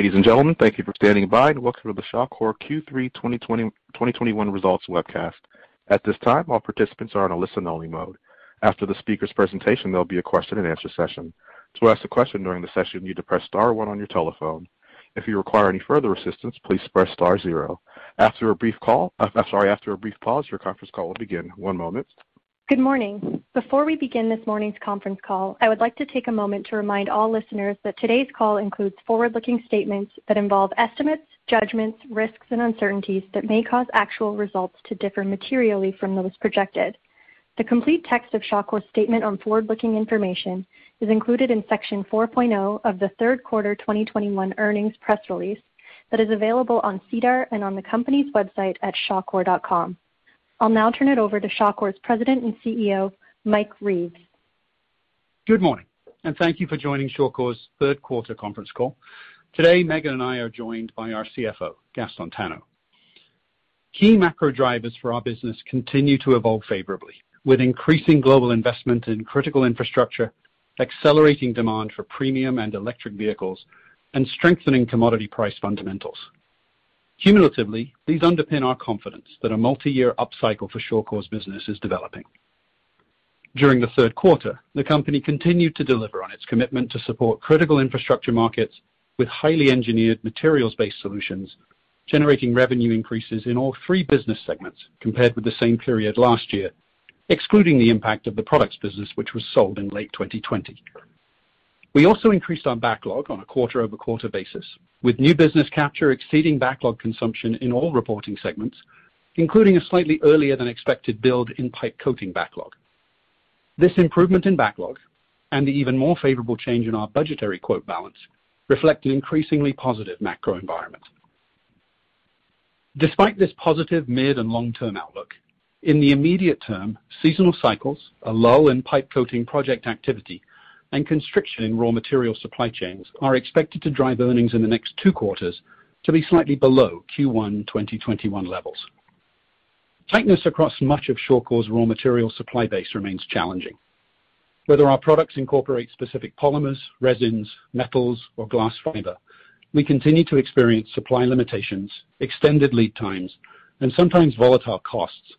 Ladies and gentlemen, thank you for standing by, and welcome to the Shawcor Q3 2021 results webcast. At this time, all participants are in a listen-only mode. After the speaker's presentation, there'll be a question-and-answer session. To ask a question during the session, you need to press star one on your telephone. If you require any further assistance, please press star zero. After a brief uh, pause, your conference call will begin. One moment. Good morning. Before we begin this morning's conference call, I would like to take a moment to remind all listeners that today's call includes forward-looking statements that involve estimates, judgments, risks, and uncertainties that may cause actual results to differ materially from those projected. The complete text of Shawcor's statement on forward-looking information is included in Section 4.0 of the third quarter 2021 earnings press release that is available on SEDAR and on the company's website at shawcor.com. I'll now turn it over to Shawcor's President and CEO, Mike Reeves. Good morning, and thank you for joining Shawcor's third quarter conference call. Today, Megan and I are joined by our CFO, Gaston Tano. Key macro drivers for our business continue to evolve favorably, with increasing global investment in critical infrastructure, accelerating demand for premium and electric vehicles, and strengthening commodity price fundamentals. Cumulatively, these underpin our confidence that a multi-year upcycle for Shawcor's business is developing. During the third quarter, the company continued to deliver on its commitment to support critical infrastructure markets with highly engineered materials-based solutions, generating revenue increases in all three business segments compared with the same period last year, excluding the impact of the products business, which was sold in late 2020. We also increased our backlog on a quarter-over-quarter basis, with new business capture exceeding backlog consumption in all reporting segments, including a slightly earlier than expected build in pipe coating backlog. This improvement in backlog and the even more favorable change in our budgetary quote balance reflect an increasingly positive macro environment. Despite this positive mid and long-term outlook, in the immediate term, seasonal cycles, a lull in pipe coating project activity, and constriction in raw material supply chains are expected to drive earnings in the next two quarters to be slightly below Q1 2021 levels. Tightness across much of Shawcor's raw material supply base remains challenging. Whether our products incorporate specific polymers, resins, metals, or glass fiber, we continue to experience supply limitations, extended lead times, and sometimes volatile costs,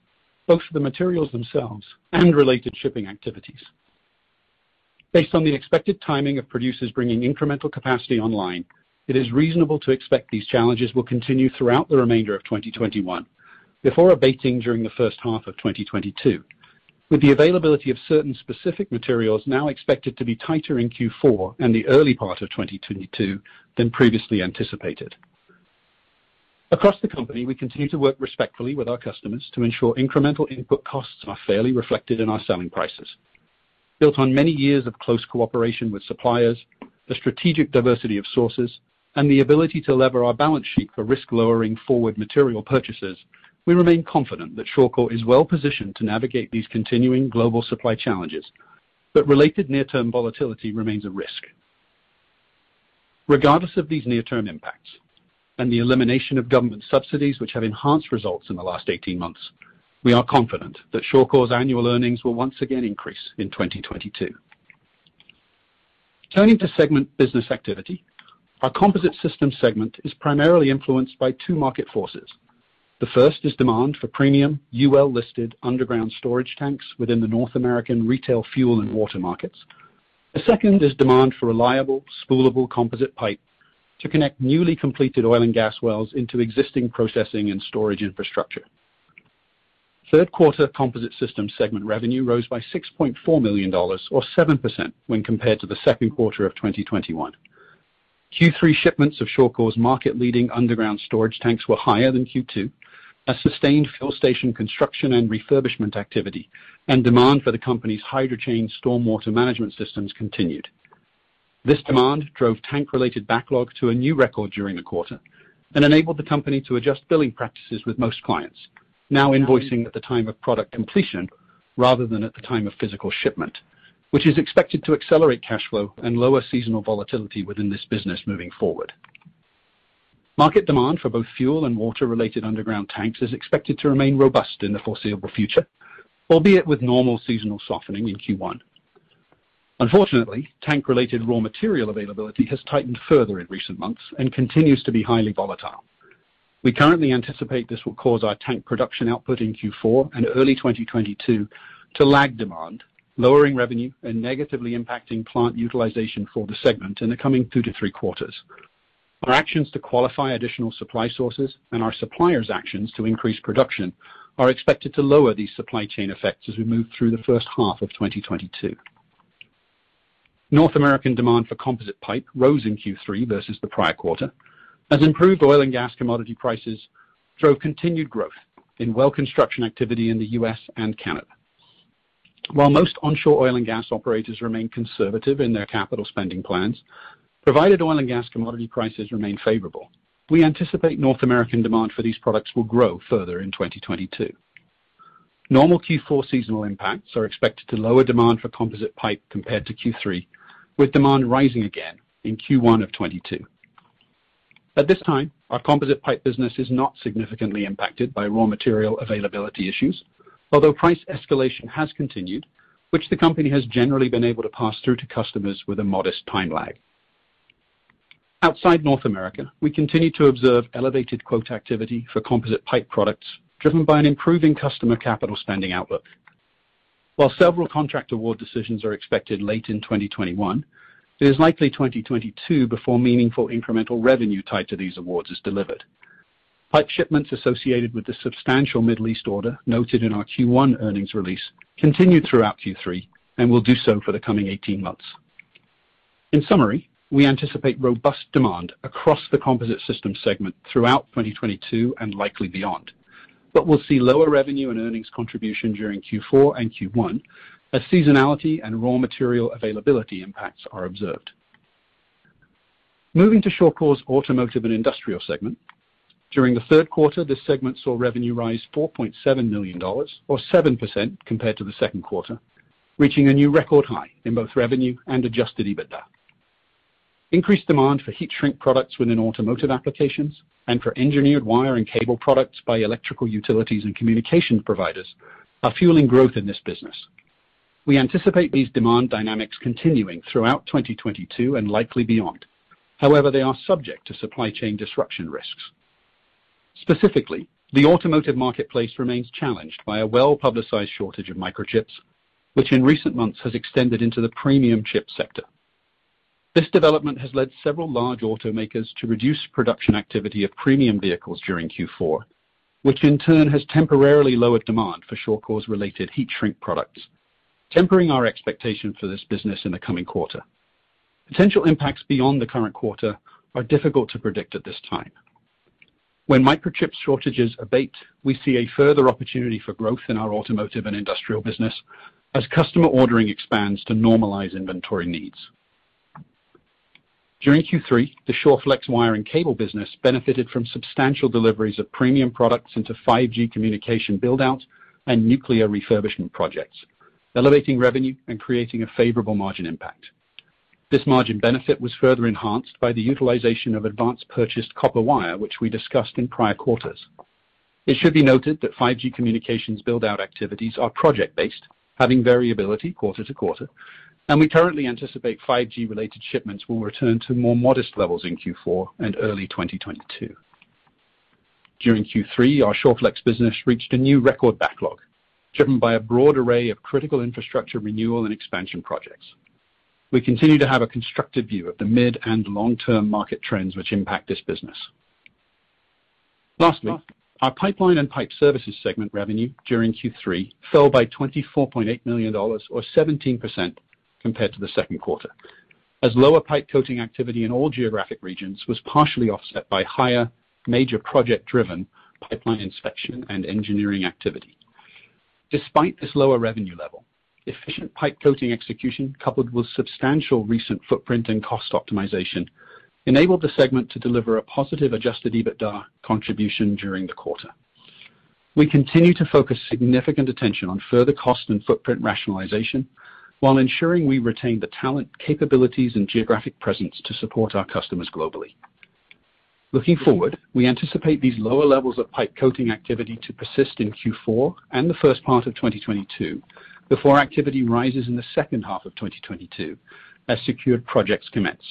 both for the materials themselves and related shipping activities. Based on the expected timing of producers bringing incremental capacity online, it is reasonable to expect these challenges will continue throughout the remainder of 2021 before abating during the first half of 2022, with the availability of certain specific materials now expected to be tighter in Q4 and the early part of 2022 than previously anticipated. Across the company, we continue to work respectfully with our customers to ensure incremental input costs are fairly reflected in our selling prices. Built on many years of close cooperation with suppliers, the strategic diversity of sources, and the ability to lever our balance sheet for risk-lowering forward material purchases, we remain confident that Shawcor is well-positioned to navigate these continuing global supply challenges, but related near-term volatility remains a risk. Regardless of these near-term impacts and the elimination of government subsidies which have enhanced results in the last 18 months, we are confident that Shawcor's annual earnings will once again increase in 2022. Turning to segment business activity, our Composite Systems segment is primarily influenced by two market forces. The first is demand for premium UL-listed underground storage tanks within the North American retail fuel and water markets. The second is demand for reliable spoolable composite pipe to connect newly completed oil and gas wells into existing processing and storage infrastructure. Third quarter Composite Systems segment revenue rose by $6.4 million or 7% when compared to the second quarter of 2021. Q3 shipments of Shawcor's market-leading underground storage tanks were higher than Q2 as sustained fuel station construction and refurbishment activity and demand for the company's HydroChain stormwater management systems continued. This demand drove tank-related backlog to a new record during the quarter and enabled the company to adjust billing practices with most clients, now invoicing at the time of product completion rather than at the time of physical shipment, which is expected to accelerate cash flow and lower seasonal volatility within this business moving forward. Market demand for both fuel and water-related underground tanks is expected to remain robust in the foreseeable future, albeit with normal seasonal softening in Q1. Unfortunately, tank-related raw material availability has tightened further in recent months and continues to be highly volatile. We currently anticipate this will cause our tank production output in Q4 and early 2022 to lag demand, lowering revenue and negatively impacting plant utilization for the segment in the coming two to three quarters. Our actions to qualify additional supply sources and our suppliers' actions to increase production are expected to lower these supply chain effects as we move through the first half of 2022. North American demand for composite pipe rose in Q3 versus the prior quarter as improved oil and gas commodity prices drove continued growth in well construction activity in the U.S. and Canada. While most onshore oil and gas operators remain conservative in their capital spending plans, provided oil and gas commodity prices remain favorable, we anticipate North American demand for these products will grow further in 2022. Normal Q4 seasonal impacts are expected to lower demand for composite pipe compared to Q3, with demand rising again in Q1 of 2022. At this time, our composite pipe business is not significantly impacted by raw material availability issues, although price escalation has continued, which the company has generally been able to pass through to customers with a modest time lag. Outside North America, we continue to observe elevated quote activity for composite pipe products driven by an improving customer capital spending outlook. While several contract award decisions are expected late in 2021, it is likely 2022 before meaningful incremental revenue tied to these awards is delivered. Pipe shipments associated with the substantial Middle East order noted in our Q1 earnings release continued throughout Q3 and will do so for the coming 18 months. In summary, we anticipate robust demand across the Composite Systems segment throughout 2022 and likely beyond. But we'll see lower revenue and earnings contribution during Q4 and Q1 as seasonality and raw material availability impacts are observed. Moving to Shawcor's Automotive and Industrial segment. During the third quarter, this segment saw revenue rise $4.7 million or 7% compared to the second quarter, reaching a new record high in both revenue and adjusted EBITDA. Increased demand for heat shrink products within automotive applications and for engineered wire and cable products by electrical utilities and communications providers are fueling growth in this business. We anticipate these demand dynamics continuing throughout 2022 and likely beyond. However, they are subject to supply chain disruption risks. Specifically, the automotive marketplace remains challenged by a well-publicized shortage of microchips, which in recent months has extended into the premium chip sector. This development has led several large automakers to reduce production activity of premium vehicles during Q4, which in turn has temporarily lowered demand for Shawcor's related heat shrink products, tempering our expectation for this business in the coming quarter. Potential impacts beyond the current quarter are difficult to predict at this time. When microchip shortages abate, we see a further opportunity for growth in our automotive and industrial business as customer ordering expands to normalize inventory needs. During Q3, the Shawflex wire and cable business benefited from substantial deliveries of premium products into 5G communication build-out and nuclear refurbishment projects, elevating revenue and creating a favorable margin impact. This margin benefit was further enhanced by the utilization of advanced purchased copper wire, which we discussed in prior quarters. It should be noted that 5G communications build-out activities are project-based, having variability quarter to quarter, and we currently anticipate 5G-related shipments will return to more modest levels in Q4 and early 2022. During Q3, our Shawflex business reached a new record backlog, driven by a broad array of critical infrastructure renewal and expansion projects. we continue to have a constructive view of the mid and long-term market trends which impact this business. Lastly, our Pipeline and Pipe Services segment revenue during Q3 fell by $24.8 million or 17% compared to the second quarter, as lower pipe coating activity in all geographic regions was partially offset by higher major project-driven pipeline inspection and engineering activity. Despite this lower revenue level, efficient pipe coating execution, coupled with substantial recent footprint and cost optimization, enabled the segment to deliver a positive adjusted EBITDA contribution during the quarter. We continue to focus significant attention on further cost and footprint rationalization while ensuring we retain the talent, capabilities, and geographic presence to support our customers globally. Looking forward, we anticipate these lower levels of pipe coating activity to persist in Q4 and the first part of 2022 before activity rises in the second half of 2022 as secured projects commence.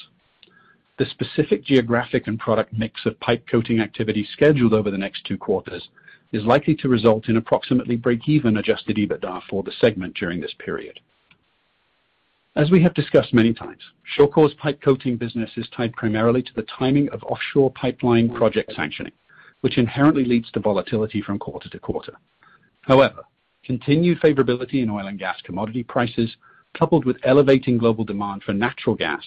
The specific geographic and product mix of pipe coating activity scheduled over the next two quarters is likely to result in approximately break-even adjusted EBITDA for the segment during this period. As we have discussed many times, Shawcor's pipe coating business is tied primarily to the timing of offshore pipeline project sanctioning, which inherently leads to volatility from quarter to quarter. However, continued favorability in oil and gas commodity prices, coupled with elevating global demand for natural gas,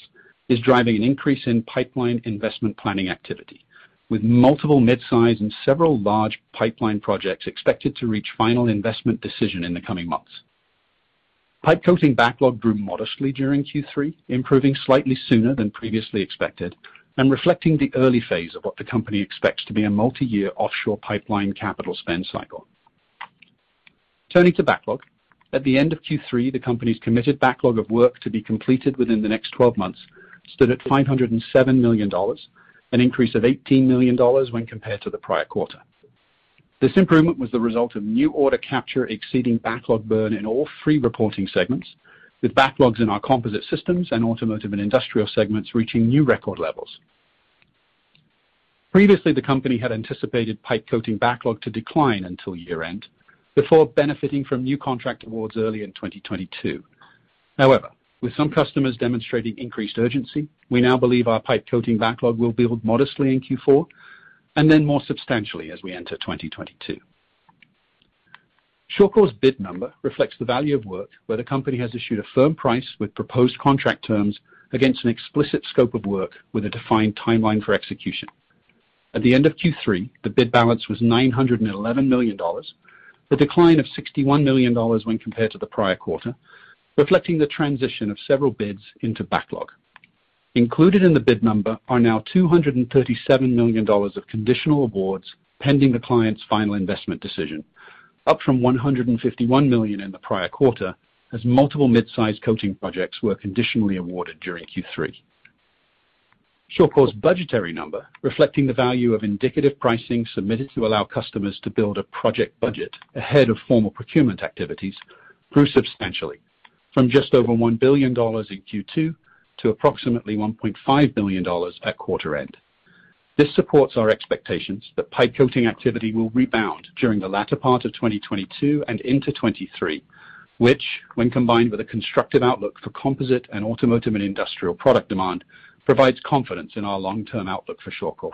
is driving an increase in pipeline investment planning activity, with multiple mid-size and several large pipeline projects expected to reach final investment decision in the coming months. Pipe coating backlog grew modestly during Q3, improving slightly sooner than previously expected and reflecting the early phase of what the company expects to be a multi-year offshore pipeline capital spend cycle. Turning to backlog. At the end of Q3, the company's committed backlog of work to be completed within the next 12 months stood at $507 million, an increase of $18 million when compared to the prior quarter. This improvement was the result of new order capture exceeding backlog burn in all three reporting segments, with backlogs in our Composite Systems and Automotive and Industrial segments reaching new record levels. Previously, the company had anticipated pipe coating backlog to decline until year-end before benefiting from new contract awards early in 2022. However, with some customers demonstrating increased urgency, we now believe our pipe coating backlog will build modestly in Q4 and then more substantially as we enter 2022. Shawcor's bid number reflects the value of work where the company has issued a firm price with proposed contract terms against an explicit scope of work with a defined timeline for execution. At the end of Q3, the bid balance was $911 million, a decline of $61 million when compared to the prior quarter, reflecting the transition of several bids into backlog. Included in the bid number are now $237 million of conditional awards pending the client's final investment decision, up from 151 million in the prior quarter as multiple mid-size coating projects were conditionally awarded during Q3. Shawcor's budgetary number, reflecting the value of indicative pricing submitted to allow customers to build a project budget ahead of formal procurement activities, grew substantially from just over $1 billion in Q2 to approximately $1.5 billion at quarter end. This supports our expectations that pipe coating activity will rebound during the latter part of 2022 and into 2023, which, when combined with a constructive outlook for composite and automotive and industrial product demand, provides confidence in our long-term outlook for Shawcor.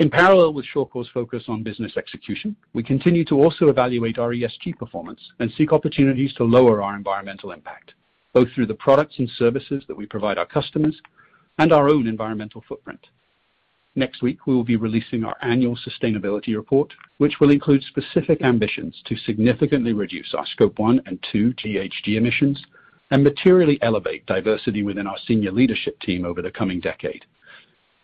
In parallel with Shawcor's focus on business execution, we continue to also evaluate our ESG performance and seek opportunities to lower our environmental impact, both through the products and services that we provide our customers and our own environmental footprint. Next week, we will be releasing our annual sustainability report, which will include specific ambitions to significantly reduce our Scope 1 and 2 GHG emissions and materially elevate diversity within our senior leadership team over the coming decade.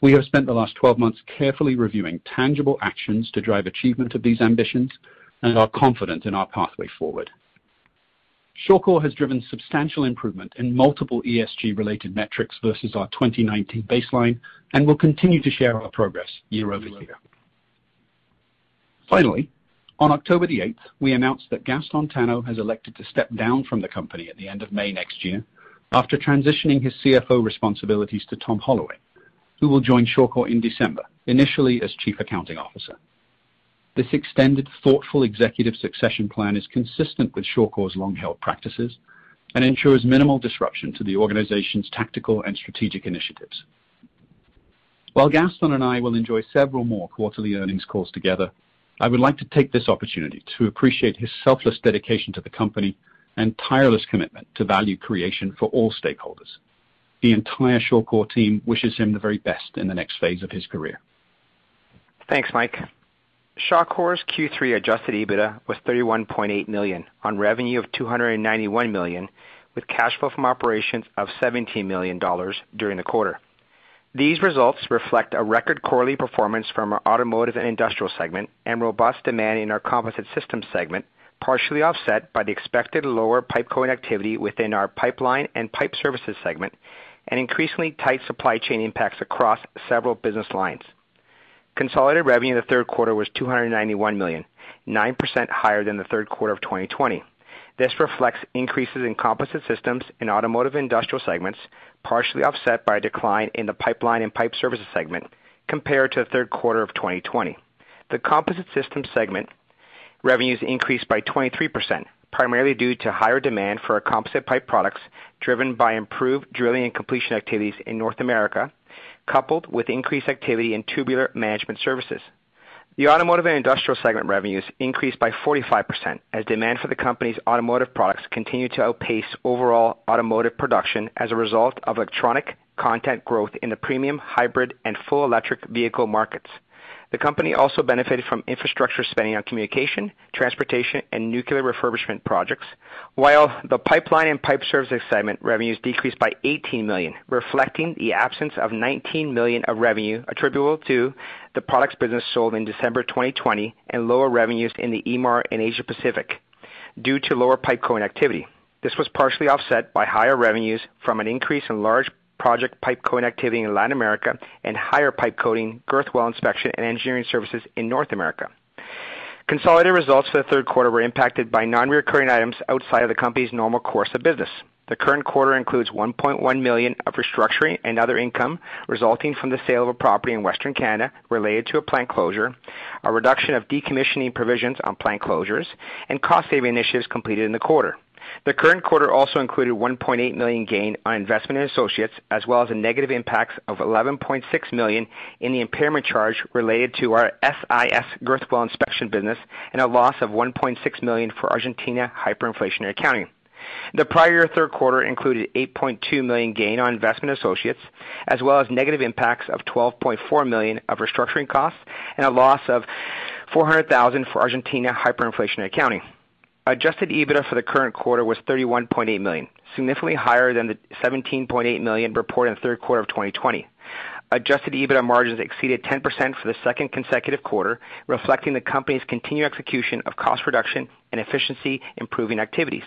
We have spent the last 12 months carefully reviewing tangible actions to drive achievement of these ambitions and are confident in our pathway forward. Shawcor has driven substantial improvement in multiple ESG-related metrics versus our 2019 baseline and will continue to share our progress year-over-year. Finally, on October 8th, we announced that Gaston Tano has elected to step down from the company at the end of May next year after transitioning his CFO responsibilities to Tom Holloway, who will join Shawcor in December, initially as Chief Accounting Officer. This extended, thoughtful executive succession plan is consistent with Shawcor's long-held practices and ensures minimal disruption to the organization's tactical and strategic initiatives. While Gaston and I will enjoy several more quarterly earnings calls together, I would like to take this opportunity to appreciate his selfless dedication to the company and tireless commitment to value creation for all stakeholders. The entire Shawcor team wishes him the very best in the next phase of his career. Thanks, Mike. Shawcor's Q3 adjusted EBITDA was 31.8 million on revenue of 291 million, with cash flow from operations of $17 million during the quarter. These results reflect a record quarterly performance from our automotive and industrial segment and robust demand in our composite systems segment, partially offset by the expected lower pipe coating activity within our pipeline and pipe services segment and increasingly tight supply chain impacts across several business lines. Consolidated revenue in the third quarter was $291 million, 9% higher than the third quarter of 2020. This reflects increases in composite systems in automotive industrial segments, partially offset by a decline in the pipeline and pipe services segment compared to the third quarter of 2020. The composite systems segment revenues increased by 23%, primarily due to higher demand for our composite pipe products, driven by improved drilling and completion activities in North America, coupled with increased activity in tubular management services. The automotive and industrial segment revenues increased by 45% as demand for the company's automotive products continued to outpace overall automotive production as a result of electronic content growth in the premium, hybrid, and full electric vehicle markets. The company also benefited from infrastructure spending on communication, transportation, and nuclear refurbishment projects, while the pipeline and pipe services segment revenues decreased by 18 million, reflecting the absence of 19 million of revenue attributable to the products business sold in December 2020 and lower revenues in the EMAR and Asia Pacific due to lower pipe coating activity. This was partially offset by higher revenues from an increase in large project pipe coating activity in Latin America and higher pipe coating, girth weld inspection, and engineering services in North America. Consolidated results for the third quarter were impacted by non-recurring items outside of the company's normal course of business. The current quarter includes 1.1 million of restructuring and other income resulting from the sale of a property in Western Canada related to a plant closure, a reduction of decommissioning provisions on plant closures, and cost-saving initiatives completed in the quarter. The current quarter also included 1.8 million gain on investment in associates, as well as a negative impacts of 11.6 million in the impairment charge related to our SIS girth weld inspection business and a loss of 1.6 million for Argentina hyperinflationary accounting. The prior third quarter included 8.2 million gain on investment associates, as well as negative impacts of 12.4 million of restructuring costs and a loss of 400,000 for Argentina hyperinflationary accounting. Adjusted EBITDA for the current quarter was 31.8 million, significantly higher than the 17.8 million reported in the third quarter of 2020. Adjusted EBITDA margins exceeded 10% for the second consecutive quarter, reflecting the company's continued execution of cost reduction and efficiency improving activities.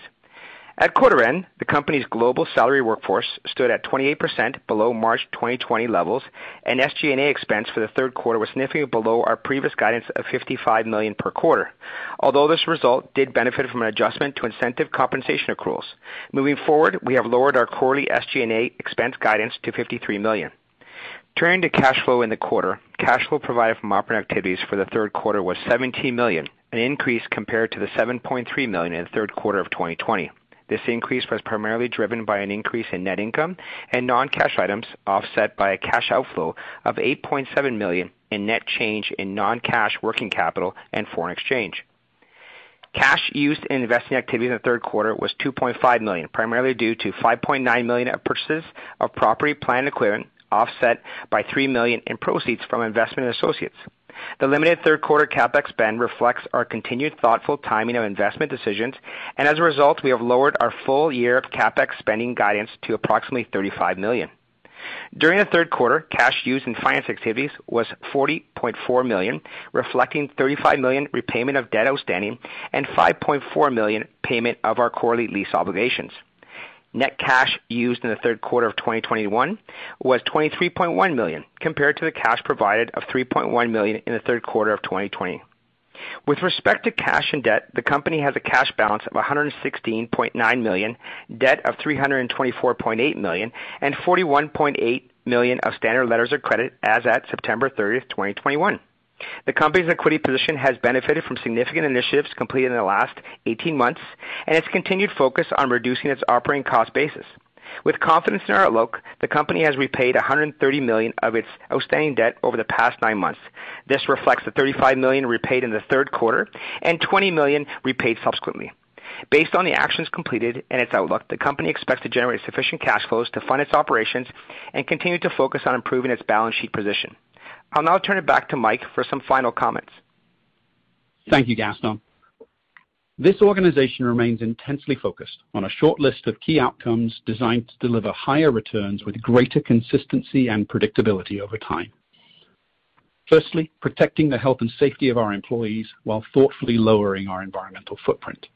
At quarter end, the company's global salary workforce stood at 28% below March 2020 levels, and SG&A expense for the third quarter was significantly below our previous guidance of 55 million per quarter. Although this result did benefit from an adjustment to incentive compensation accruals. Moving forward, we have lowered our quarterly SG&A expense guidance to 53 million. Turning to cash flow in the quarter, cash flow provided from operating activities for the third quarter was 17 million, an increase compared to the 7.3 million in the third quarter of 2020. This increase was primarily driven by an increase in net income and non-cash items, offset by a cash outflow of 8.7 million in net change in non-cash working capital and foreign exchange. Cash used in investing activities in the third quarter was 2.5 million, primarily due to 5.9 million of purchases of property, plant, and equipment, offset by 3 million in proceeds from investment in associates. The limited third quarter CapEx spend reflects our continued thoughtful timing of investment decisions, and as a result, we have lowered our full year CapEx spending guidance to approximately 35 million. During the third quarter, cash used in finance activities was 40.4 million, reflecting 35 million repayment of debt outstanding and 5.4 million payment of our quarterly lease obligations. Net cash used in the third quarter of 2021 was 23.1 million, compared to the cash provided of 3.1 million in the third quarter of 2020. With respect to cash and debt, the company has a cash balance of 116.9 million, debt of $324.8 million, and $41.8 million of standard letters of credit as at September 30, 2021. The company's liquidity position has benefited from significant initiatives completed in the last 18 months and its continued focus on reducing its operating cost basis. With confidence in our outlook, the company has repaid 130 million of its outstanding debt over the past nine months. This reflects the 35 million repaid in the third quarter and 20 million repaid subsequently. Based on the actions completed and its outlook, the company expects to generate sufficient cash flows to fund its operations and continue to focus on improving its balance sheet position. I'll now turn it back to Mike for some final comments. Thank you, Gaston. This organization remains intensely focused on a short list of key outcomes designed to deliver higher returns with greater consistency and predictability over time. Firstly, protecting the health and safety of our employees while thoughtfully lowering our environmental footprint.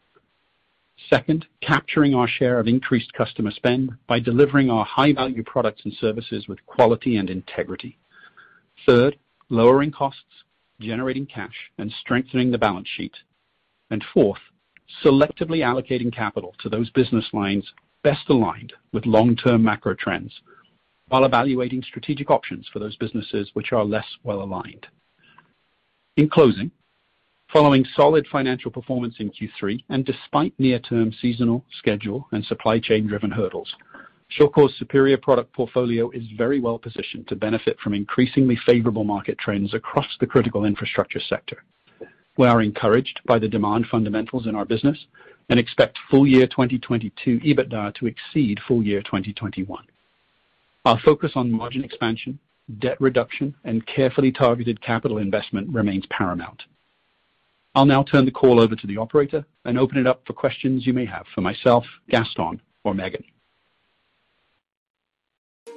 Second, capturing our share of increased customer spend by delivering our high-value products and services with quality and integrity. Third, lowering costs, generating cash, and strengthening the balance sheet. Fourth, selectively allocating capital to those business lines best aligned with long-term macro trends while evaluating strategic options for those businesses which are less well-aligned. In closing, following solid financial performance in Q3 and despite near-term seasonal schedule and supply chain-driven hurdles, Shawcor's superior product portfolio is very well positioned to benefit from increasingly favorable market trends across the critical infrastructure sector. We are encouraged by the demand fundamentals in our business and expect full year 2022 EBITDA to exceed full year 2021. Our focus on margin expansion, debt reduction, and carefully targeted capital investment remains paramount. I'll now turn the call over to the operator and open it up for questions you may have for myself, Gaston, or Meghan.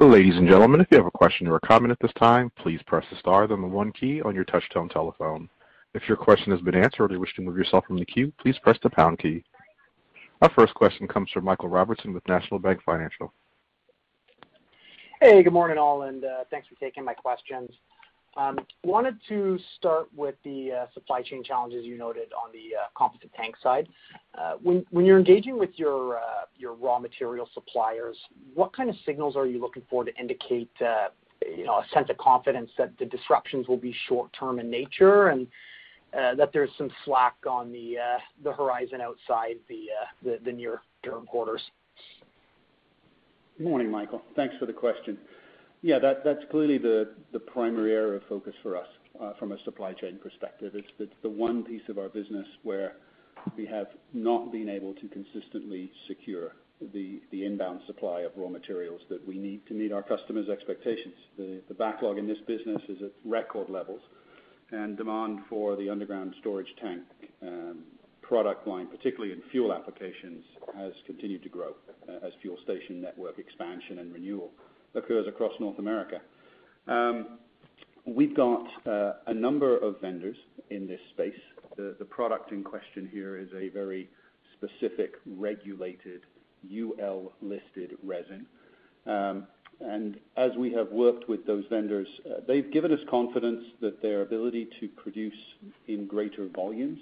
Ladies and gentlemen, if you have a question or a comment at this time, please press the star then the one key on your touchtone telephone. If your question has been answered or you wish to remove yourself from the queue, please press the pound key. Our first question comes from Michael Robertson with National Bank Financial. Hey, good morning, all, and uh, thanks for taking my questions. Um, wanted to start with the uh, supply chain challenges you noted on the uh, composite tank side. Uh, when you're engaging with your your raw material suppliers, what kind of signals are you looking for to indicate you know, a sense of confidence that the disruptions will be short term in nature and that there's some slack on the the horizon outside the the near-term quarters? Good morning, Michael. Thanks for the question. Yeah, that's clearly the primary area of focus for us uh, from a supply chain perspective. It's the one piece of our business where we have not been able to consistently secure the inbound supply of raw materials that we need to meet our customers' expectations. The backlog in this business is at record levels, and demand for the underground storage tank um, product line, particularly in fuel applications, has continued to grow uh, as fuel station network expansion and renewal occurs across North America. Um, we've got uh, a number of vendors in this space. The product in question here is a very specific regulated UL-listed resin. Um, and as we have worked with those vendors, uh, they've given us confidence that their ability to produce in greater volumes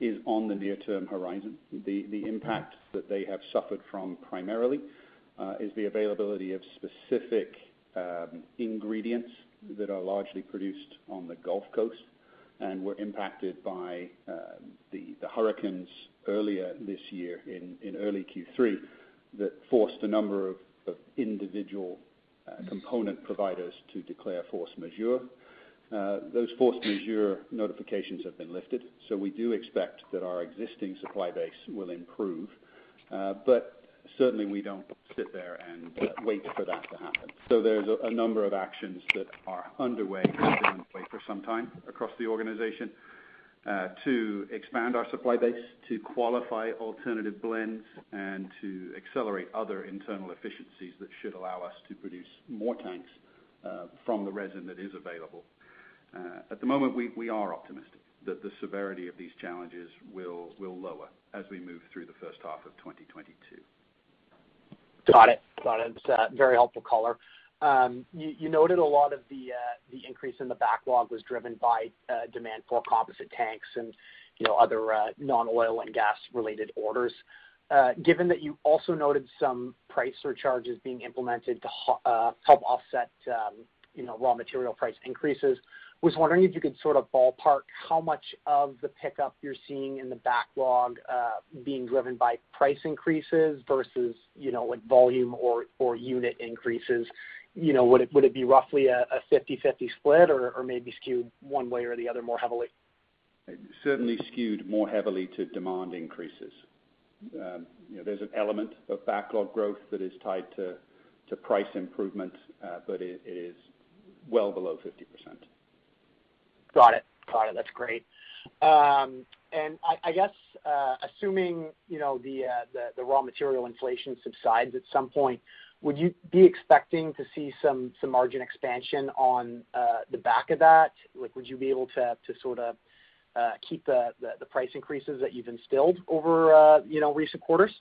is on the near-term horizon. The impact that they have suffered from primarily Uh, the availability of specific um, ingredients that are largely produced on the Gulf Coast and were impacted by um, the hurricanes earlier this year in early Q3 that forced a number of individual uh, component providers to declare force majeure. Uh, those force majeure notifications have been lifted, so we do expect that our existing supply base will improve. Certainly we don't sit there and wait for that to happen. So there's a number of actions that are underway, have been underway for some time across the organization, uh, to expand our supply base, to qualify alternative blends, and to accelerate other internal efficiencies that should allow us to produce more tanks uh, from the resin that is available. Uh, at the moment, we are optimistic that the severity of these challenges will lower as we move through the first half of 2022. Got it. Got it. It's a very helpful color. Um, you noted a lot of the uh the increase in the backlog was driven by uh, demand for composite tanks and, you know, other uh, non-oil and gas related orders. Given that you also noted some price surcharges being implemented to help offset, um, you know, raw material price increases, was wondering if you could sort of ballpark how much of the pickup you're seeing in the backlog uh, being driven by price increases versus, you know, like volume or or unit increases. You know, would it would it be roughly a 50/50 split or maybe skewed one way or the other more heavily? Certainly skewed more heavily to demand increases. Um, you know, there's an element of backlog growth that is tied to to price improvement, uh, but it is well below 50%. Got it. Got it. That's great. Um and I guess, uh, assuming, you know, uh, the raw material inflation subsides at some point, would you be expecting to see some margin expansion on uh, the back of that? Like, would you be able to sort of keep the price increases that you've instilled over, you know, recent quarters?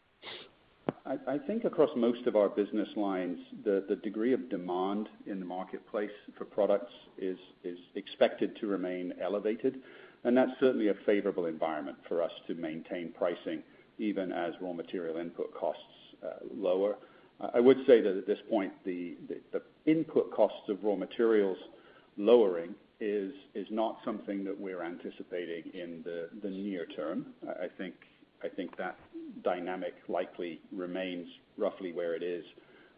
I think across most of our business lines, the degree of demand in the marketplace for products is expected to remain elevated, and that's certainly a favorable environment for us to maintain pricing even as raw material input costs uh, lower. I would say that at this point, the input costs of raw materials lowering is is not something that we're anticipating in the near term. I think that dynamic likely remains roughly where it is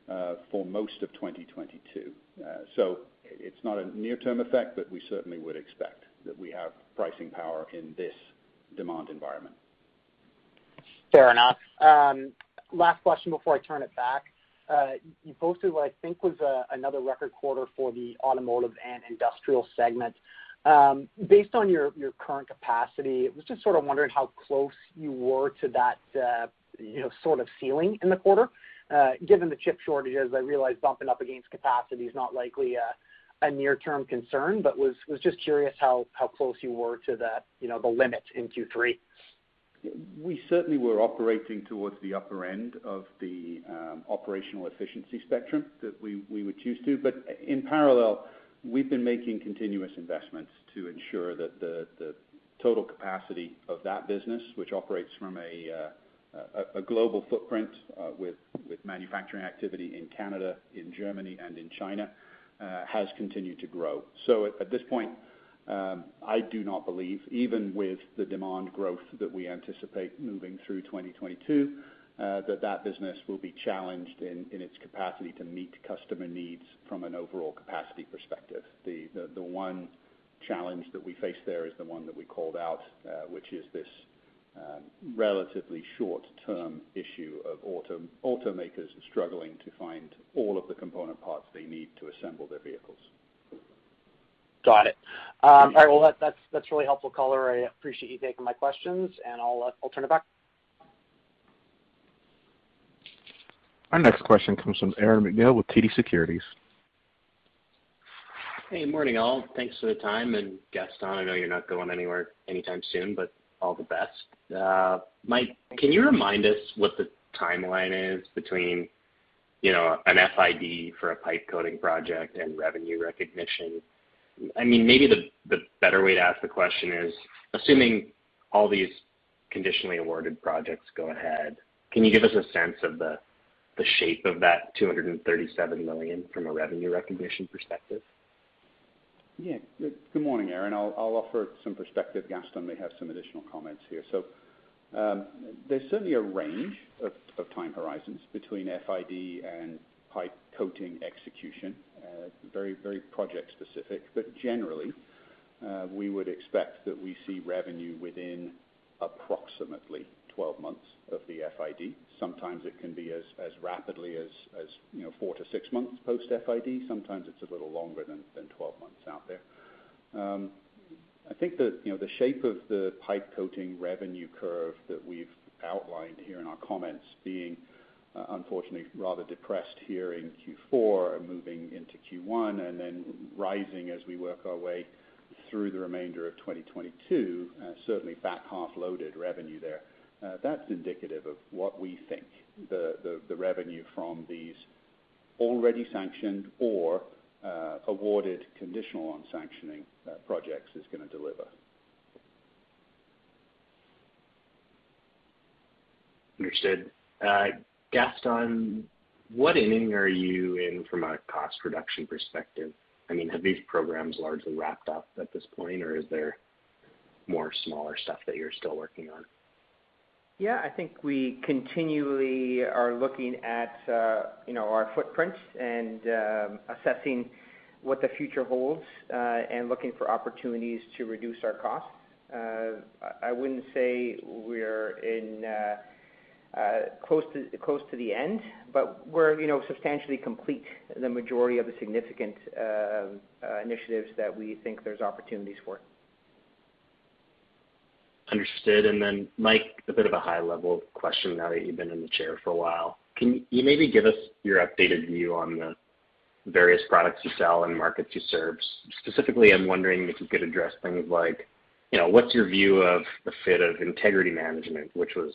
uh, for most of 2022. Uh, it's not a near-term effect, but we certainly would expect that we have pricing power in this demand environment. Fair enough. Um, last question before I turn it back. Uh, you posted what I think was another record quarter for the automotive and industrial segment. Um, based on your current capacity, I was just sort of wondering how close you were to that, uh, you know, sort of ceiling in the quarter. Uh, given the chip shortages, I realize bumping up against capacity is not likely a near-term concern, but was was just curious how close you were to the, you know, the limit in Q3. We certainly were operating towards the upper end of the um, operational efficiency spectrum that we would choose to. But in parallel, we've been making continuous investments to ensure that the total capacity of that business, which operates from a uh, global footprint, uh, with manufacturing activity in Canada, in Germany, and in China, uh, has continued to grow. So at at this point, um, I do not believe, even with the demand growth that we anticipate moving through 2022, Uh, that that business will be challenged in its capacity to meet customer needs from an overall capacity perspective. The one challenge that we face there is the one that we called out, uh, which is this um, relatively short-term issue of auto automakers struggling to find all of the component parts they need to assemble their vehicles. Got it. Um, all right. Well, that's that's really helpful color. I appreciate you taking my questions, and I'll uh I'll turn it back. Our next question comes from Aaron MacNeil with TD Securities. Hey, morning, all. Thanks for the time. And Gaston, I know you're not going anywhere anytime soon, but all the best. Uh, Mike, can you remind us what the timeline is between, you know, an FID for a pipe coating project and revenue recognition? I mean, maybe the better way to ask the question is, assuming all these conditionally awarded projects go ahead, can you give us a sense of the shape of that 237 million from a revenue recognition perspective? Yeah. Good morning, Aaron. I'll offer some perspective. Gaston may have some additional comments here. So um there's certainly a range of time horizons between FID and pipe coating execution, Uh very very project specific. But generally, we would expect that we see revenue within approximately 12 months of the FID. Sometimes it can be as rapidly as you know, 4-6 months post-FID. Sometimes it's a little longer than 12 months out there. Um, I think that, the shape of the pipe coating revenue curve that we've outlined here in our comments being uh, unfortunately rather depressed here in Q4 and moving into Q1 and then rising as we work our way through the remainder of 2022, uh, certainly back half loaded revenue there, Uh, that's indicative of what we think the revenue from these already sanctioned or uh, awarded conditional on sanctioning uh, projects is gonna deliver. Understood. Gaston, what inning are you in from a cost reduction perspective? I mean, have these programs largely wrapped up at this point, or is there more smaller stuff that you're still working on? Yeah, I think we continually are looking at, uh, you know, our footprint and um, assessing what the future holds, uh, and looking for opportunities to reduce our costs. Uh, I wouldn't say we're in uh uh close to close to the end, but we're, you know, substantially complete the majority of the significant initiatives that we think there's opportunities for. Understood. And then Mike, a bit of a high level question now that you've been in the chair for a while. Can you maybe give us your updated view on the various products you sell and markets you serve? Specifically, I'm wondering if you could address things like, you know, what's your view of the fit of integrity management, which was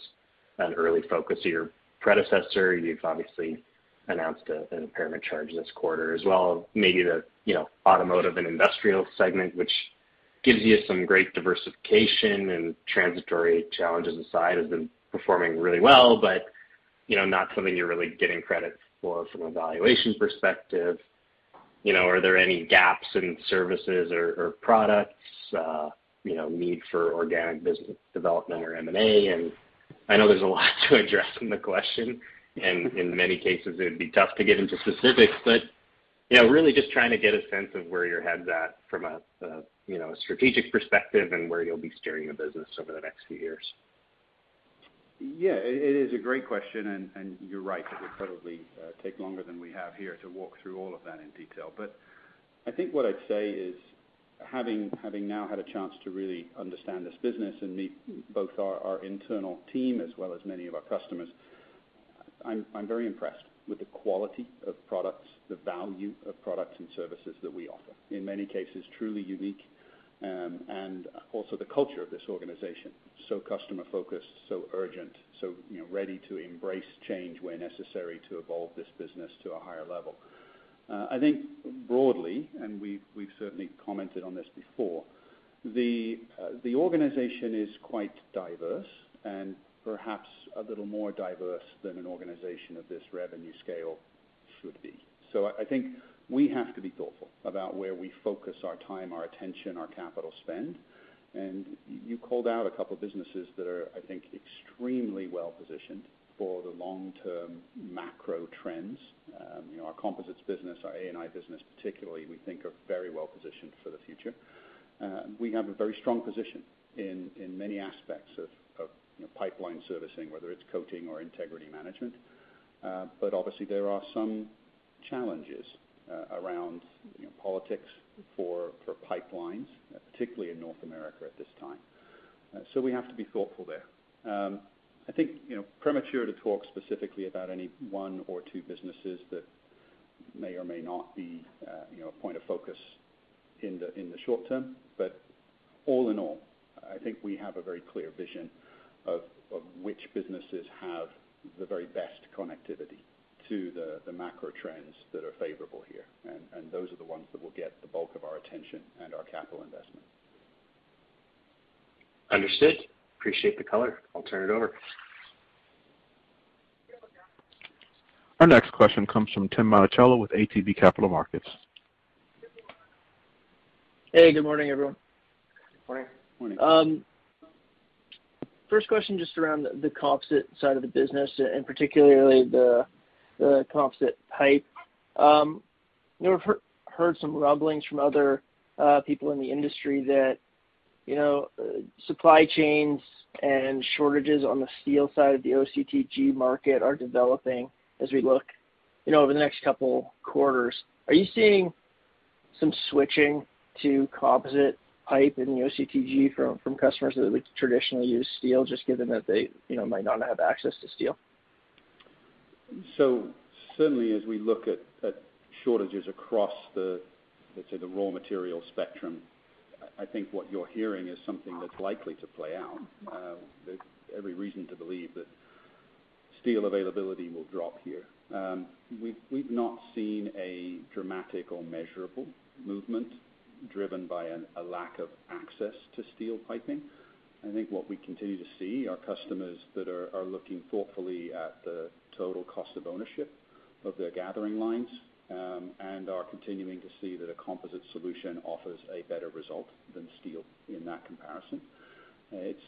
an early focus of your predecessor. You've obviously announced an impairment charge this quarter as well, maybe the, you know, automotive and industrial segment, which gives you some great diversification and transitory challenges aside, has been performing really well, but, you know, not something you're really getting credit for from a valuation perspective. You know, are there any gaps in services or products, uh, you know, need for organic business development or M&A? And I know there's a lot to address in the question, and in many cases, it would be tough to get into specifics. You know, really just trying to get a sense of where your head's at from a you know, a strategic perspective and where you'll be steering the business over the next few years. Yeah, it is a great question, and and you're right. It would probably uh, take longer than we have here to walk through all of that in detail. But I think what I'd say is having having now had a chance to really understand this business and meet both our, our internal team as well as many of our customers, I'm, I'm very impressed with the quality of products, the value of products and services that we offer. In many cases, truly unique, um, and also the culture of this organization, so customer-focused, so urgent, so ready to embrace change where necessary to evolve this business to a higher level. Uh, I think broadly, and we've certainly commented on this before, the uh, organization is quite diverse and perhaps a little more diverse than an organization of this revenue scale should be. So I think we have to be thoughtful about where we focus our time, our attention, our capital spend. And you called out a couple of businesses that are, I think, extremely well-positioned for the long-term macro trends. Um, you know, our composites business, our A&I business particularly, we think are very well-positioned for the future. Uh, we have a very strong position in many aspects of pipeline servicing, whether it's coating or integrity management. Uh but obviously there are some challenges uh, around politics for pipelines, uh, particularly in North America at this time. Uh, so we have to be thoughtful there. Um, I think, premature to talk specifically about any one or two businesses that may or may not be, a point of focus in the short term. But all in all, I think we have a very clear vision of which businesses have the very best connectivity to the macro trends that are favorable here. And and those are the ones that will get the bulk of our attention and our capital investment. Understood. Appreciate the color. I'll turn it over. Our next question comes from Tim Monachello with ATB Capital Markets. Hey, good morning, everyone. Morning. Morning. First question just around the composite side of the business and particularly the composite pipe. Um, you know, we've heard some rumblings from other uh, people in the industry that, you know, uh, supply chains and shortages on the steel side of the OCTG market are developing as we look, you know, over the next couple quarters. Are you seeing some switching to composite pipe in the OCTG from from customers that would traditionally use steel, just given that they, you know, might not have access to steel? So certainly as we look at shortages across the, let's say, the raw material spectrum, I think what you're hearing is something that's likely to play out. There's every reason to believe that steel availability will drop here. Um, we've, we've not seen a dramatic or measurable movement driven by a lack of access to steel piping. I think what we continue to see are customers that are looking thoughtfully at the total cost of ownership of their gathering lines, um, and are continuing to see that a composite solution offers a better result than steel in that comparison. It's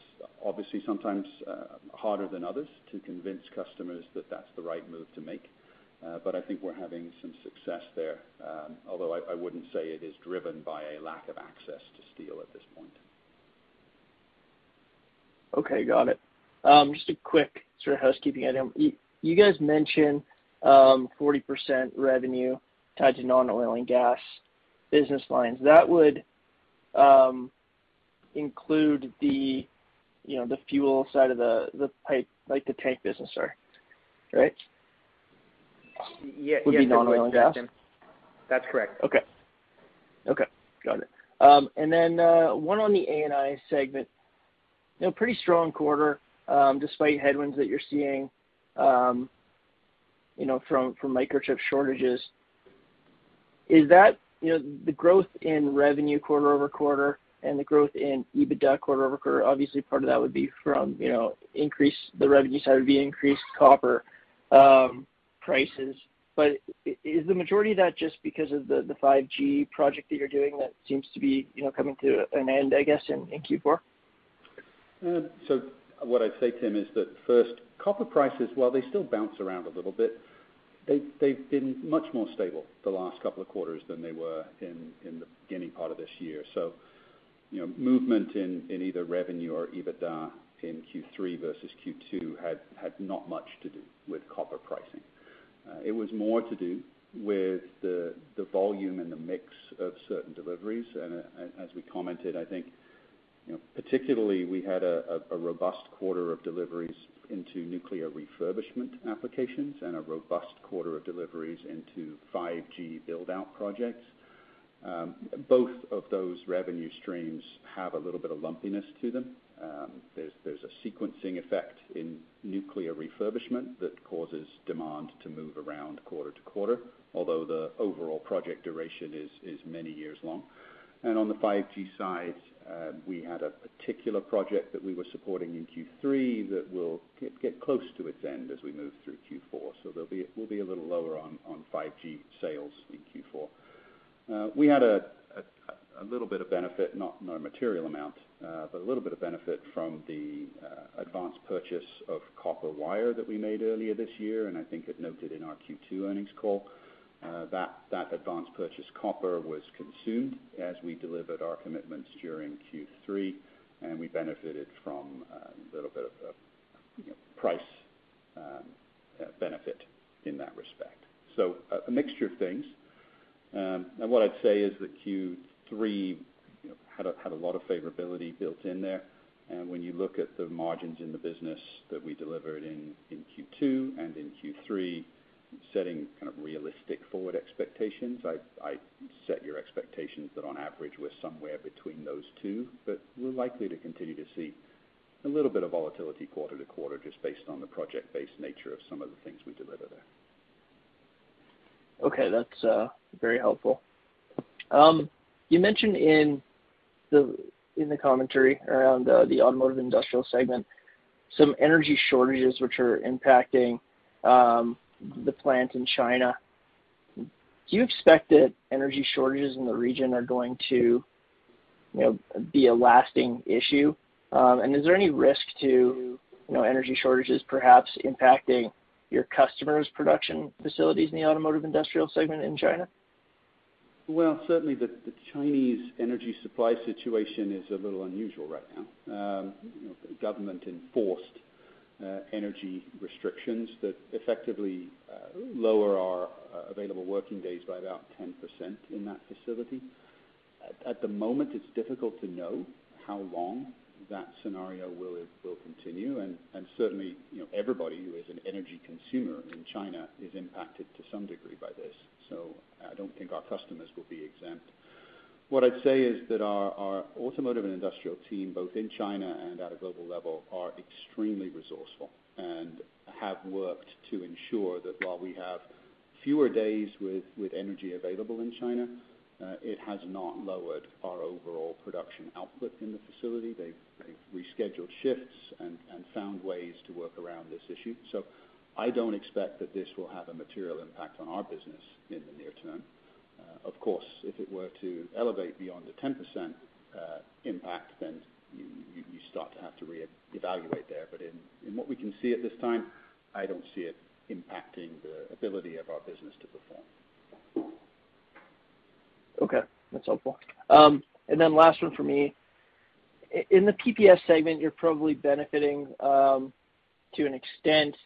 obviously sometimes uh, harder than others to convince customers that that's the right move to make. Uh, I think we're having some success there, um, although I wouldn't say it is driven by a lack of access to steel at this point. Okay, got it. Um, just a quick sort of housekeeping item. You guys mentioned um, 40% revenue tied to non-oil and gas business lines. That would include the, you know, the fuel side of the pipe, like the tank business, sorry. Right? Yes. Would be non-oil and gas? That's correct. Okay. Okay. Got it. Um and then uh one on the A&I segment. You know, pretty strong quarter, despite headwinds that you're seeing, you know, from microchip shortages. Is that, you know, the growth in revenue quarter-over-quarter and the growth in EBITDA quarter-over-quarter, obviously part of that would be from, you know, increased the revenue side would be increased copper prices. But is the majority of that just because of the 5G project that you're doing that seems to be, you know, coming to an end, I guess, in Q4? Uh, so What I'd say, Tim, is that first, copper prices, while they still bounce around a little bit, they've been much more stable the last couple of quarters than they were in the beginning part of this year. So, you know, movement in either revenue or EBITDA in Q3 versus Q2 had not much to do with copper pricing. Uh, it was more to do with the the volume and the mix of certain deliveries. And uh, as we commented, I think, particularly we had a robust quarter of deliveries into nuclear refurbishment applications and a robust quarter of deliveries into 5G build-out projects. Um, both of those revenue streams have a little bit of lumpiness to them. Um, there's a sequencing effect in nuclear refurbishment that causes demand to move around quarter to quarter, although the overall project duration is many years long. And on the 5G side, um, we had a particular project that we were supporting in Q3 that will get close to its end as we move through Q4. We'll be a little lower on 5G sales in Q4. Uh, we had a little bit of benefit, not a material amount, uh, but a little bit of benefit from the uh, advanced purchase of copper wire that we made earlier this year, and I think it noted in our Q2 earnings call. Uh, that advanced purchase copper was consumed as we delivered our commitments during Q3, and we benefited from a little bit of, know, price um, benefit in that respect. So a mixture of things. Um what I'd say is that Q3, you had a lot of favorability built in there. And when you look at the margins in the business that we delivered in Q2 and in Q3, setting kind of realistic forward expectations, I'd set your expectations that on average we're somewhere between those two. We're likely to continue to see a little bit of volatility quarter to quarter just based on the project-based nature of some of the things we deliver there. Okay. That's uh, very helpful. Um, You mentioned in the in the commentary around the automotive industrial segment some energy shortages which are impacting the plant in China. Do you expect that energy shortages in the region are going to, you know, be a lasting issue? Um and is there any risk to, you know, energy shortages perhaps impacting your customers' production facilities in the automotive industrial segment in China? Well, certainly the Chinese energy supply situation is a little unusual right now. Um, you government enforced uh, energy restrictions that effectively uh, lower our uh, available working days by about 10% in that facility. At the moment, it's difficult to know how long that scenario will will continue. And certainly, you know, everybody who is an energy consumer in China is impacted to some degree by this. So I don't think our customers will be exempt. What I'd say is that our automotive and industrial team, both in China and at a global level, are extremely resourceful and have worked to ensure that while we have fewer days with energy available in China, Uh, it has not lowered our overall production output in the facility. They've rescheduled shifts and found ways to work around this issue. So I don't expect that this will have a material impact on our business in the near term. Uh, of course, if it were to elevate beyond the 10% uh, impact, then you start to have to reevaluate there. But in what we can see at this time, I don't see it impacting the ability of our business to perform. Okay. That's helpful. Um and then last one for me. In the PPS segment, you're probably benefiting to an extent,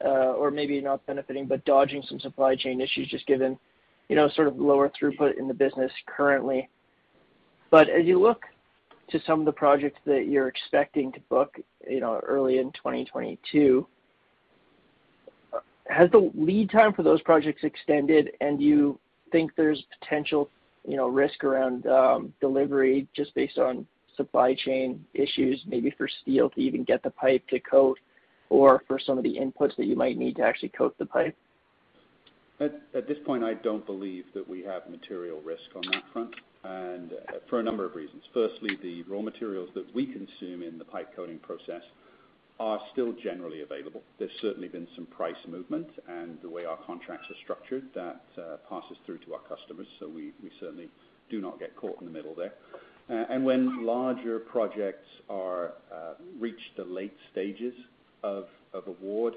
or maybe not benefiting, but dodging some supply chain issues just given, you know, sort of lower throughput in the business currently. But as you look to some of the projects that you're expecting to book, you know, early in 2022, has the lead time for those projects extended, and do you think there's potential, you know, risk around um, delivery just based on supply chain issues, maybe for steel to even get the pipe to coat or for some of the inputs that you might need to actually coat the pipe? At this point, I don't believe that we have material risk on that front, and uh, for a number of reasons. Firstly, the raw materials that we consume in the pipe coating process are still generally available. There's certainly been some price movement, and the way our contracts are structured, that uh, passes through to our customers, so we certainly do not get caught in the middle there. Uh, and when larger projects are uh, reach the late stages of award,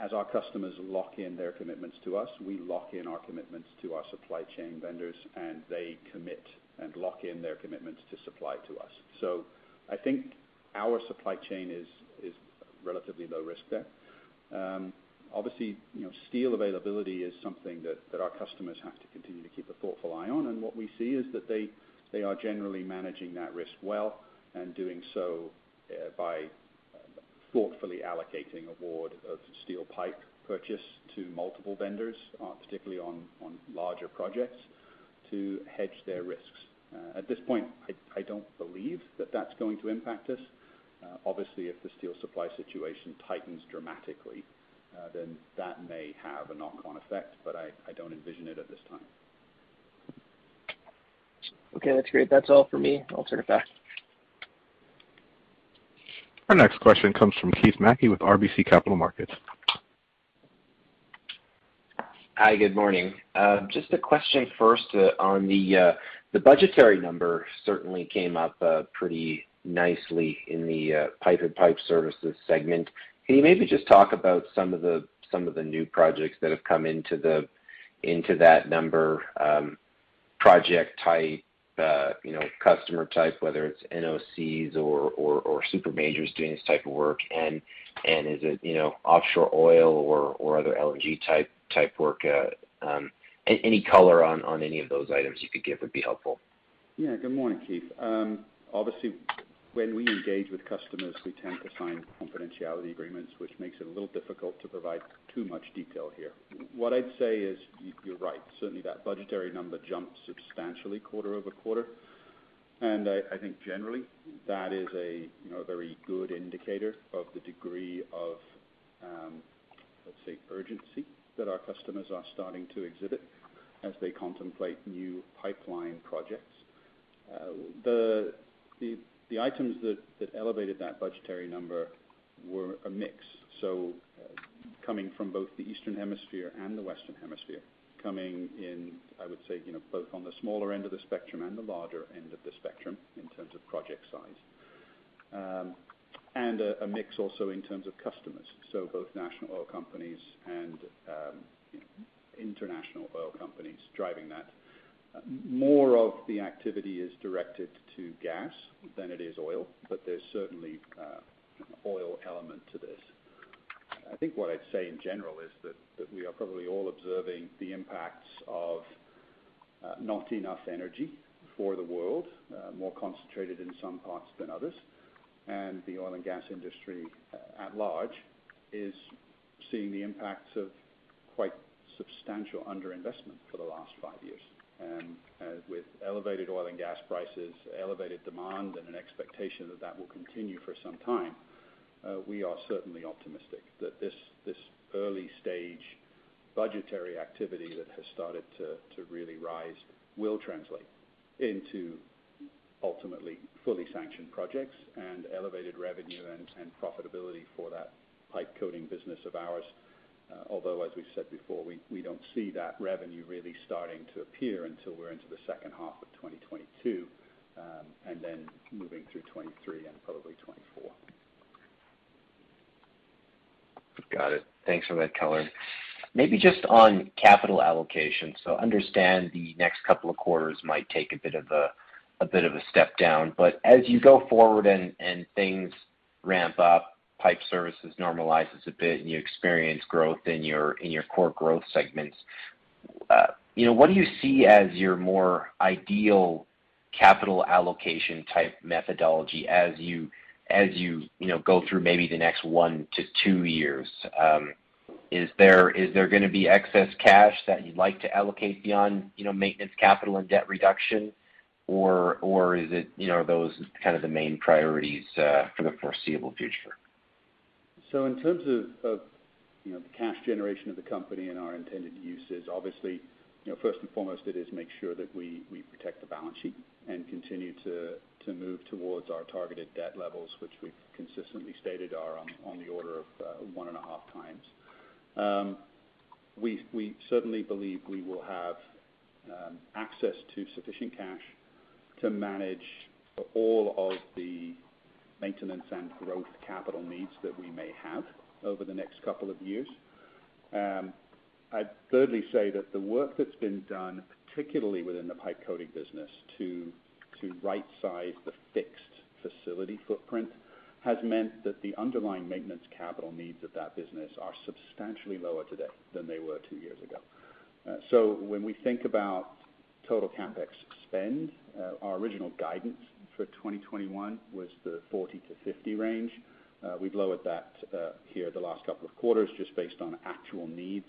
as our customers lock in their commitments to us, we lock in our commitments to our supply chain vendors, and they commit and lock in their commitments to supply to us. So I think our supply chain is relatively low risk there. Um, obviously, steel availability is something that our customers have to continue to keep a thoughtful eye on. And what we see is that they are generally managing that risk well and doing so uh, by thoughtfully allocating award of steel pipe purchase to multiple vendors, uh, particularly on larger projects to hedge their risks. Uh, at this point, I don't believe that that's going to impact us. Uh, obviously, if the steel supply situation tightens dramatically, uh, then that may have a knock-on effect, but I don't envision it at this time. Okay, that's great. That's all for me. I'll turn it back. Our next question comes from Keith Mackey with RBC Capital Markets. Hi, good morning. Uh, just a question first on the budgetary number certainly came up pretty nicely in the uh, Pipe and Pipe Services segment. Can you maybe just talk about some of the new projects that have come into that number, um, project type, uh, you know, customer type, whether it's NOCs or super majors doing this type of work? Is it, you know, offshore oil or other LNG type work? Uh, um, any color on any of those items you could give would be helpful. Yeah. Good morning, Keith. Um, obviously, when we engage with customers, we tend to sign confidentiality agreements, which makes it a little difficult to provide too much detail here. What I'd say is you're right. Certainly, that budgetary number jumped substantially quarter-over-quarter. And I think generally that is a, a very good indicator of the degree of, um, let's say, urgency that our customers are starting to exhibit as they contemplate new pipeline projects. Uh, the items that elevated that budgetary number were a mix. So coming from both the Eastern Hemisphere and the Western Hemisphere, coming in, I would say, you know, both on the smaller end of the spectrum and the larger end of the spectrum in terms of project size. Um and a mix also in terms of customers, so both national oil companies and, you international oil companies driving that. More of the activity is directed to gas than it is oil, but there's certainly an oil element to this. I think what I'd say in general is that we are probably all observing the impacts of uh, not enough energy for the world, uh, more concentrated in some parts than others. And the oil and gas industry at large is seeing the impacts of quite substantial underinvestment for the last five years. And with elevated oil and gas prices, elevated demand, and an expectation that that will continue for some time, uh, we are certainly optimistic that this this early-stage budgetary activity that has started to really rise will translate into ultimately fully sanctioned projects and elevated revenue and profitability for that pipe coating business of ours. Uh, although, as we've said before, we don't see that revenue really starting to appear until we're into the second half of 2022, um, and then moving through 2023 and probably 2024. Got it. Thanks for that color. Maybe just on capital allocation. So understand the next couple of quarters might take a bit of a a bit of a step down. But as you go forward and things ramp up, pipe services normalizes a bit, and you experience growth in your in your core growth segments, uh, you know, what do you see as your more ideal capital allocation type methodology as you as you you know, go through maybe the next one to two years? Um, is there is there gonna be excess cash that you'd like to allocate beyond, you know, maintenance capital and debt reduction? Or or is it, you know, are those kind of the main priorities uh, for the foreseeable future? So in terms of the cash generation of the company and our intended uses, obviously, first and foremost, it is make sure that we protect the balance sheet and continue to move towards our targeted debt levels, which we've consistently stated are on the order of uh, 1.5x. Um, we certainly believe we will have um, access to sufficient cash to manage all of the maintenance and growth capital needs that we may have over the next couple of years. Um, I'd thirdly say that the work that's been done, particularly within the pipe coating business to right-size the fixed facility footprint, has meant that the underlying maintenance capital needs of that business are substantially lower today than they were two years ago. Uh, so when we think about total CapEx spend, uh, our original guidance for 2021 was the $40-$50 range. Uh, we've lowered that uh, here the last couple of quarters just based on actual needs,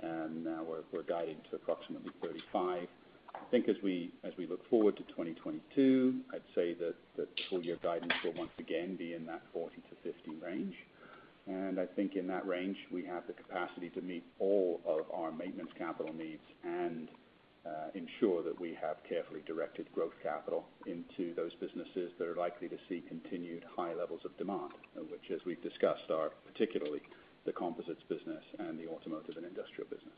and now we're guiding to approximately 35. I think as we as we look forward to 2022, I'd say that the full year guidance will once again be in that $40-$50 range. I think in that range, we have the capacity to meet all of our maintenance capital needs and ensure that we have carefully directed growth capital into those businesses that are likely to see continued high levels of demand, which as we've discussed, are particularly the composites business and the automotive and industrial business.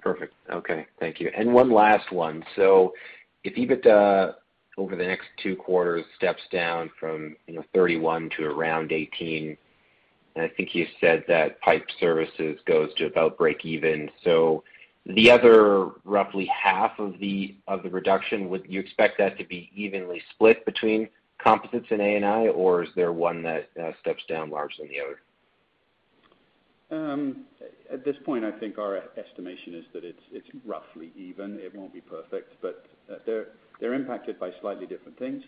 Perfect. Okay. Thank you. And one last one. So if EBITDA over the next two quarters steps down from, you know, 31 to around 18, and I think you said that pipe services goes to about break even. So the other roughly half of the of the reduction, would you expect that to be evenly split between composites and A&I, or is there one that uh, steps down larger than the other? Um, at this point, I think our estimation is that it's it's roughly even. It won't be perfect, but uh, they're they're impacted by slightly different things.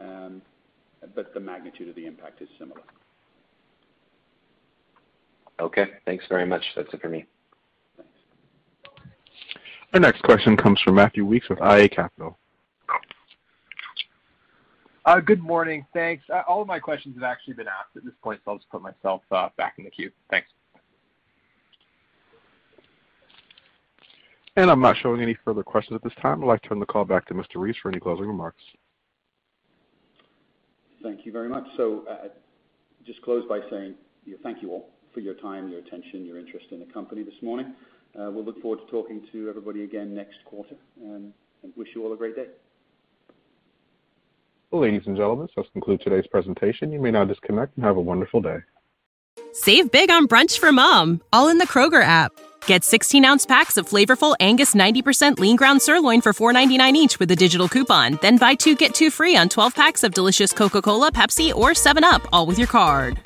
Um but the magnitude of the impact is similar. Okay. Thanks very much. That's it for me. Our next question comes from Matthew Weekes with iA Capital. Uh, good morning. Thanks. Uh, all of my questions have actually been asked at this point, so I'll just put myself uh, back in the queue. Thanks. And I'm not showing any further questions at this time. I'd like to turn the call back to Mr. Reeves for any closing remarks. Thank you very much. So, Just close by saying thank you all for your time, your attention, your interest in the company this morning. Uh, we'll look forward to talking to everybody again next quarter, um, and wish you all a great day. Well, ladies and gentlemen, this concludes today's presentation. You may now disconnect and have a wonderful day. Save big on brunch for mom, all in the Kroger app. Get 16-ounce packs of flavorful Angus 90% lean ground sirloin for $4.99 each with a digital coupon. Then buy two, get two free on 12 packs of delicious Coca-Cola, Pepsi, or 7UP, all with your card.